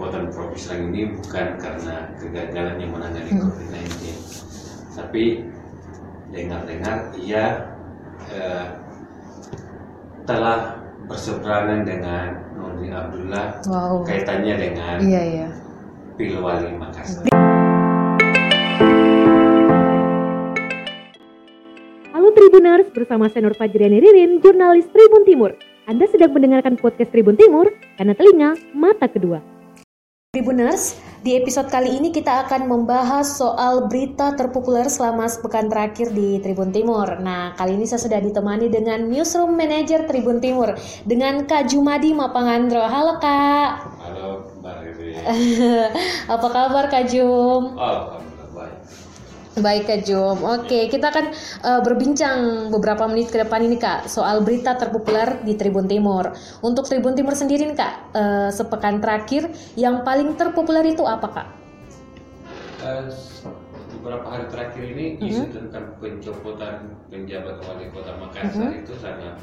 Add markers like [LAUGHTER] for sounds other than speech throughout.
pencopotan Prof. Islam ini bukan karena kegagalannya menangani Hmm. COVID-19, tapi dengar-dengar ia eh, telah berseberangan dengan Nurdin Abdullah Wow. kaitannya dengan Iya iya. Pilwali Makassar. Halo Tribuners, bersama Senor Fajriani Ririn, jurnalis Tribun Timur. Anda sedang mendengarkan podcast Tribun Timur karena telinga mata kedua. Tribuners, di episode kali ini kita akan membahas soal berita terpopuler selama sepekan terakhir di Tribun Timur. Nah, kali ini saya sudah ditemani dengan Newsroom Manager Tribun Timur dengan Kak Jumadi Mapangandro. Halo Kak. Halo Mbak Riri. [LAUGHS] Apa kabar Kak Jum? Oh, Alhamdulillah baik. Kak Jum. Oke, kita akan eh, berbincang beberapa menit ke depan ini Kak soal berita terpopuler di Tribun Timur. Untuk Tribun Timur sendiri nih Kak, eh, sepekan terakhir yang paling terpopuler itu apa Kak? Eh, beberapa hari terakhir ini isu tentang pencopotan penjabat wali kota Makassar itu sangat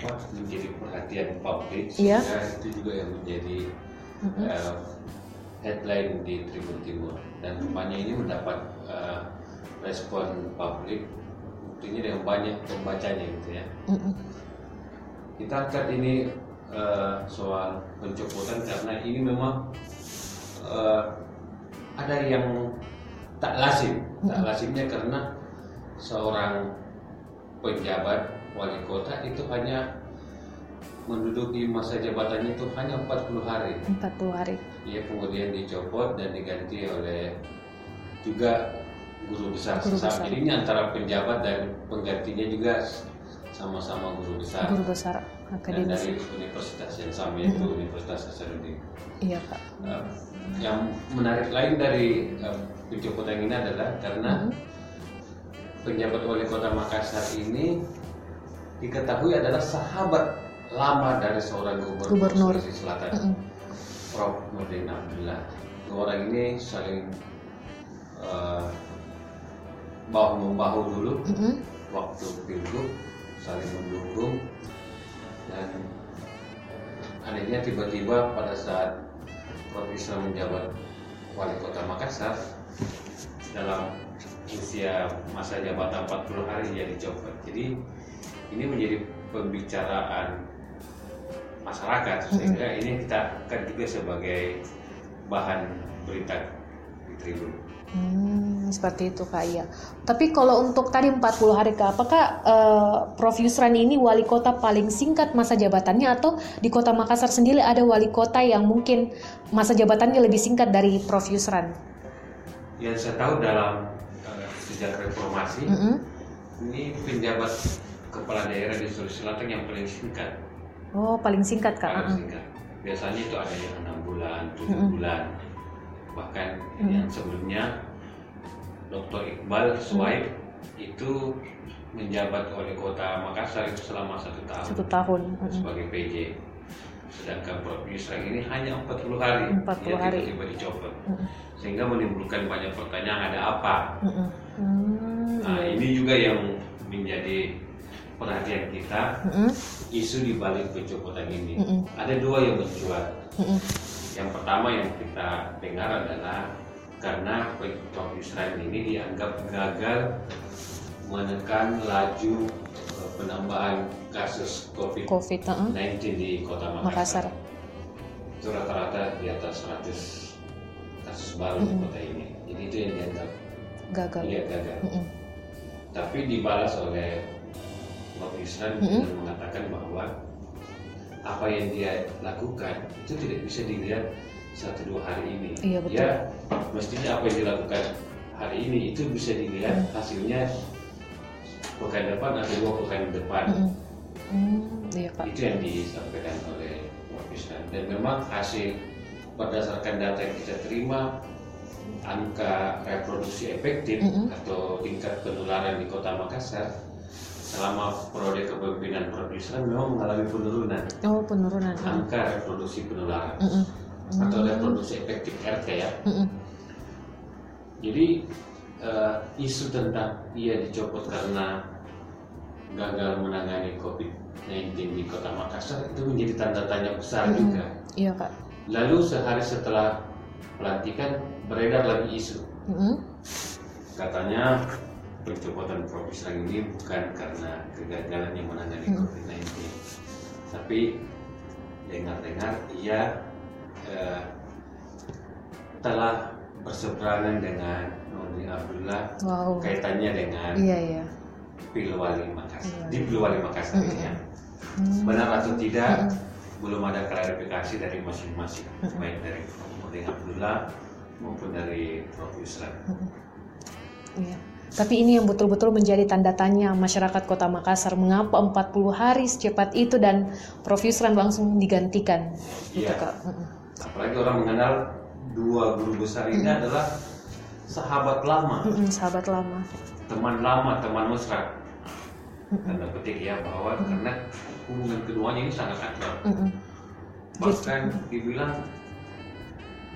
wah, menjadi perhatian publik Iya. sehingga itu juga yang menjadi eh, headline di Tribun Timur. Dan rupanya ini mendapat eh, respon publik buktinya dengan banyak pembacanya gitu ya. Kita angkat ini eh, soal pencopotan karena ini memang eh, ada yang tak lazim, tak lazimnya karena seorang pejabat wali kota itu hanya menduduki masa jabatannya itu hanya 40 hari. 40 hari. Ia kemudian dicopot dan diganti oleh juga guru besar Guru besar. Jadi ini antara penjabat dan penggantinya juga sama-sama guru besar Guru besar dan akademis. dari universitas yang sama yaitu Universitas Hasanuddin. Iya Kak. Uh, yang menarik lain dari uh, pencopotan ini adalah karena penjabat wali kota Makassar ini diketahui adalah sahabat lama dari seorang gubernur, Gubernur. Sulawesi Selatan, Mm-mm. Prof. Nurdin Abdullah. Dua orang ini saling uh, bahu membahu dulu Mm-mm. waktu pilgub saling mendukung dan anehnya tiba-tiba pada saat Prof Islam menjabat wali kota Makassar dalam usia masa jabatan 40 hari dia dicopot jadi ini menjadi pembicaraan masyarakat. Sehingga ini kita akan juga sebagai bahan berita di Tribun. Hmm, seperti itu Kak iya. Tapi kalau untuk tadi 40 hari Kak, apakah eh, Prof. Yusran ini wali kota paling singkat masa jabatannya? Atau di kota Makassar sendiri ada wali kota yang mungkin masa jabatannya lebih singkat dari Prof. Yusran? yang saya tahu dalam uh, sejak reformasi Mm-mm. ini penjabat kepala daerah di Sulawesi Selatan yang paling singkat Oh, paling singkat Kak. paling singkat biasanya itu ada yang enam bulan tujuh Mm-mm. bulan bahkan Mm-mm. yang sebelumnya Dr. Iqbal Suwaib itu menjabat wali kota Makassar itu selama satu tahun Satu tahun. Mm-mm. sebagai PJ sedangkan Prof Yusran ini hanya 40 hari 40 dia hari. tiba-tiba dicopot Mm-mm. sehingga menimbulkan banyak pertanyaan ada apa Mm-mm. Hmm, Nah, iya. ini juga yang menjadi perhatian kita Mm-mm. isu di balik pencopotan ini. Mm-mm. Ada dua yang mencuat. Mm-mm. Yang pertama yang kita dengar adalah karena Prof Yusran ini dianggap gagal menekan laju eh, penambahan kasus COVID-19 Covid. uh-uh. di kota Makassar. Makassar. Itu rata-rata di atas 100 kasus baru di Mm-mm. kota ini. Jadi itu yang dianggap Gagal. iya gagal. Mm-mm. tapi dibalas oleh Prof Isran Mm-mm. dengan mengatakan bahwa apa yang dia lakukan itu tidak bisa dilihat satu dua hari ini. Iya, betul. Ya mestinya apa yang dilakukan hari ini itu bisa dilihat hasilnya pekan depan atau dua pekan depan. Mm-mm. Hmm, iya Kak. Itu yang disampaikan oleh Prof Isran dan memang hasil berdasarkan data yang kita terima angka reproduksi efektif Mm-mm. atau tingkat penularan di kota Makassar selama periode kepemimpinan Prof Yusran memang mengalami penurunan Oh, penurunan. Mm. angka reproduksi penularan Mm-mm. atau reproduksi efektif RT ya. Mm-mm. Jadi eh, isu tentang ia dicopot karena gagal menangani COVID COVID-19 di Kota Makassar itu menjadi tanda tanya besar Mm-mm. juga. Iya kak. Lalu sehari setelah pelantikan beredar lagi isu Mm-mm. katanya pencopotan Prof. Islam ini bukan karena kegagalan yang menangani Hmm. COVID-19, tapi dengar-dengar ia eh, telah berseberangan dengan Nurdin Abdullah Wow. kaitannya dengan Iya iya. Pilwali Makassar, Iya. di Pilwali Makassar Hmm. ini ya. Hmm. Benar atau tidak, Hmm. belum ada klarifikasi dari masing-masing, Hmm. baik dari. Nurdin Abdullah maupun dari Prof. Islam. Iya. Tapi ini yang betul-betul menjadi tanda tanya masyarakat Kota Makassar. Mengapa 40 hari secepat itu dan Prof Yusran langsung digantikan? Gitu, Iya. Kak. Mm-mm. apalagi orang mengenal dua guru besar ini adalah sahabat lama, sahabat lama. teman lama, teman mesra. Tanda petik ya bahwa karena hubungan keduanya ini sangat akrab. Bahkan dibilang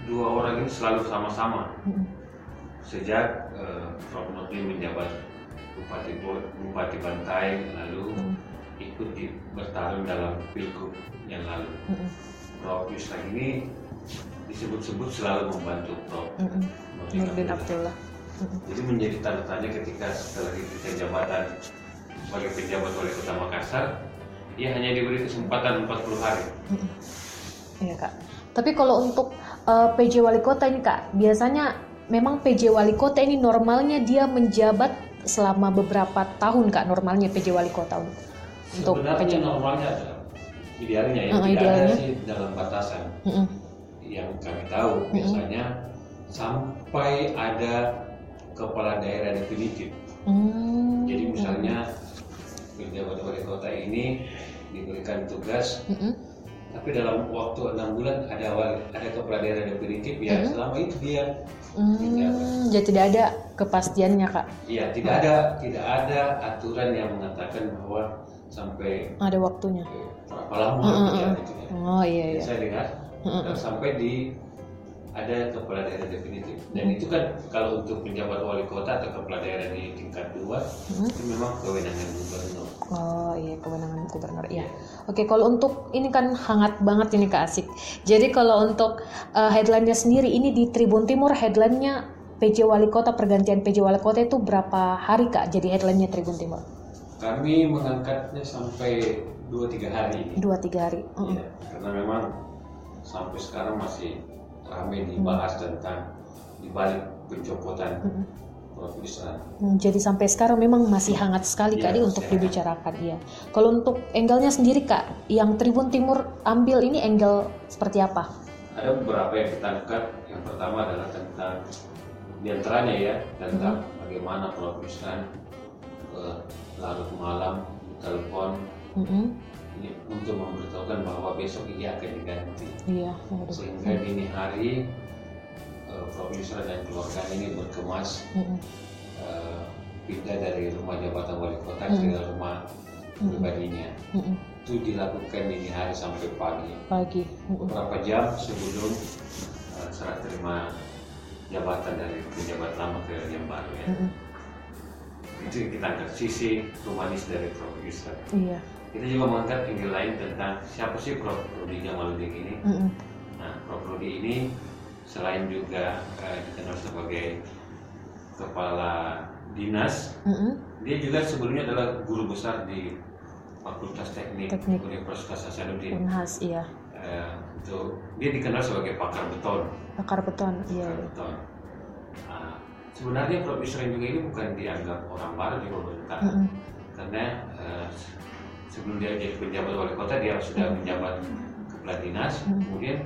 dua orang ini selalu sama-sama sejak eh, Prof. Nurdin menjabat Bupati Bupati Bantai lalu Mm. ikut di, bertarung dalam pilgub yang lalu. Mm-mm. Prof. Yusran ini disebut-sebut selalu membantu Prof. Mm-mm. Nurdin Nurdin Abdullah. Mm-mm. Jadi menjadi tanda tanya ketika setelah diberikan jabatan sebagai penjabat wali kota Makassar, ia hanya diberi kesempatan 40 hari. Mm-mm. Iya kak. Tapi kalau untuk eh, PJ Wali Kota ini kak, biasanya memang PJ Wali Kota ini normalnya dia menjabat selama beberapa tahun kak normalnya PJ Wali Kota untuk Sebenarnya PJ. normalnya idealnya ya, Uh, tidak idealnya. ada sih dalam batasan Mm-mm. yang kami tahu biasanya sampai ada kepala daerah definitif. Hmm. Jadi misalnya penjabat wali kota ini diberikan tugas Mm-mm. Tapi dalam waktu enam bulan ada wali, ada kepala daerah definitif ya selama itu dia Hmm, jadi tidak ada kepastiannya kak. Iya, tidak ada tidak ada aturan yang mengatakan bahwa sampai Ada waktunya. berapa lama Mm, mm, kerjaan mm. itu ya. Oh iya iya. Saya dengar Mm, mm, dan sampai di ada kepala daerah definitif dan Mm. itu kan kalau untuk penjabat wali kota atau kepala daerah di tingkat dua Mm. itu memang kewenangan gubernur. Oh iya kewenangan gubernur ya. Oke kalau untuk ini kan hangat banget ini kak Asik. Jadi kalau untuk uh, headline-nya sendiri ini di Tribun Timur headline-nya PJ Wali Kota pergantian PJ Wali Kota itu berapa hari kak? Jadi headline-nya Tribun Timur Kami mengangkatnya sampai 2-3 hari ini. dua tiga hari. Mm-mm. Iya, karena memang sampai sekarang masih ramai dibahas tentang dibalik pencopotan Mm-mm. Prof. Hmm, Jadi sampai sekarang memang masih hangat sekali kak Iya, ini untuk dibicarakan iya. Kalau untuk angle-nya sendiri kak, yang Tribun Timur ambil ini angle seperti apa? Ada beberapa yang kita angkat. Yang pertama adalah tentang di antaranya ya tentang bagaimana Prof. Isran eh, larut malam telepon Mm-mm. Ini untuk memberitahukan bahwa besok ia akan diganti. Iya. waduh. Sehingga dini hari eh, Prof. Yusra dan keluarga ini berkemas Mm-mm. eh, pindah dari rumah jabatan wali kota Hmm. ke rumah pribadinya. Mm-mm. Itu dilakukan dini hari sampai pagi. Pagi. Mm-mm. Beberapa jam sebelum eh, serah terima jabatan dari pejabat lama ke yang baru ya. Mm-mm. Itu yang kita angkat sisi humanis dari Prof. Yusra. Iya. Kita juga mengangkat angle lain tentang siapa sih Prof. Rudi Jamaludin ini. Mm-mm. Nah, Prof. Rudi ini selain juga eh, dikenal sebagai kepala dinas, Mm-mm. dia juga sebelumnya adalah guru besar di Fakultas Teknik, Teknik. Universitas Hasanuddin. Unhas, iya. Eh, itu dia dikenal sebagai pakar beton. Pakar beton, iya. Pakar iya. beton. Nah, sebenarnya Prof. Yusran juga ini bukan dianggap orang baru di pemerintah, Mm-mm. karena eh, sebelum dia jadi penjabat wali kota dia sudah menjabat kepala dinas, Hmm. kemudian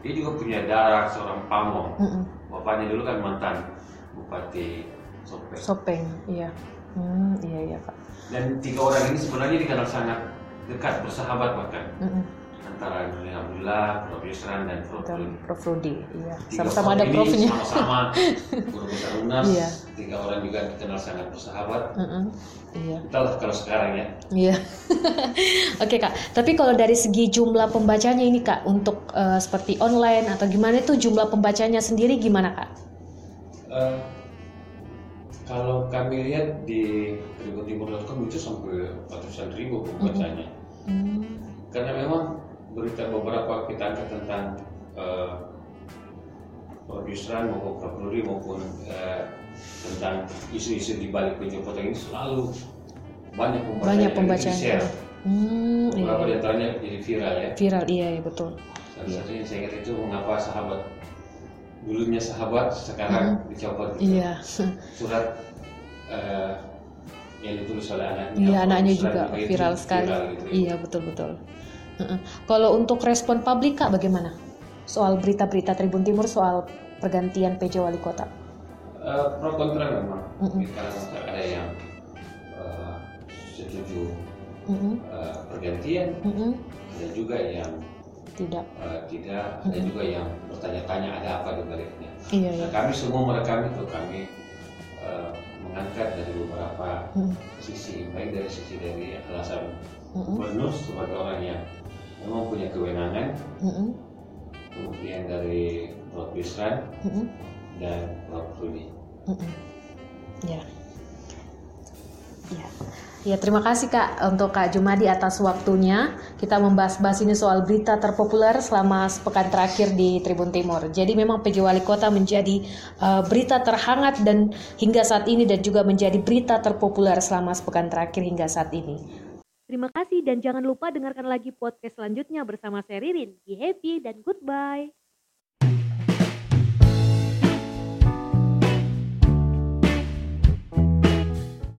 dia juga punya darah seorang pamong. Bapaknya dulu kan mantan bupati Sopeng. Sopeng, iya. Hmm, iya iya kak. Dan tiga orang ini sebenarnya dikenal sangat dekat, bersahabat bahkan. Antara Nurdin Abdullah, Prof. Yusran dan Prof. Rudi. Prof Rudi, iya. Sama-sama ada profnya. Sama-sama [LAUGHS] guru besar UNAS. Iya. Tiga orang juga dikenal sangat bersahabat. Mm-mm. Iya. Entahlah kalau sekarang ya. Iya. [LAUGHS] Oke kak. Tapi kalau dari segi jumlah pembacanya ini kak, untuk eh, seperti online atau gimana itu jumlah pembacanya sendiri gimana kak? Eh, kalau kami lihat di tribuntimur.com itu sampai ratusan ribu pembacanya. Hmm. Karena memang berita beberapa kita angkat tentang produseran maupun kapolri maupun eh, tentang isu-isu di balik pencopotan ini selalu banyak pembacaan Banyak yang pembacaan. di-share. Hmm, iya, Beberapa iya. di antaranya jadi viral ya. Viral, iya, iya betul. Salah satunya saya ingat itu mengapa sahabat dulunya sahabat sekarang dicopot gitu. Iya, surat eh, yang ditulis oleh anaknya. iya anaknya juga viral sekali. viral gitu ya. Iya betul betul. Kalau untuk respon publik kak bagaimana? Soal berita-berita Tribun Timur soal pergantian PJ Wali Kota. Eh, pro kontra memang. Di kalangan masyarakat ada yang eh, setuju Mm-mm, eh, pergantian, mm-mm. ada juga yang Tidak. eh, tidak, ada juga yang bertanya-tanya ada apa di baliknya. Iya Nah, iya. kami semua merekam itu kami eh, mengangkat dari beberapa Mm, sisi, baik dari sisi dari alasan mm-mm, gubernur sebagai orang yang memang punya kewenangan, mm-mm, kemudian dari Prof. Bisran mm-mm, dan Prof. Rudi. mm-mm. Ya. Ya. Ya, terima kasih Kak untuk Kak Jumadi atas waktunya. Kita membahas-bahas ini soal berita terpopuler selama sepekan terakhir di Tribun Timur. Jadi memang PJ Wali Kota menjadi uh, berita terhangat dan hingga saat ini dan juga menjadi berita terpopuler selama sepekan terakhir hingga saat ini. Terima kasih dan jangan lupa dengarkan lagi podcast selanjutnya bersama saya Ririn. Be happy dan goodbye.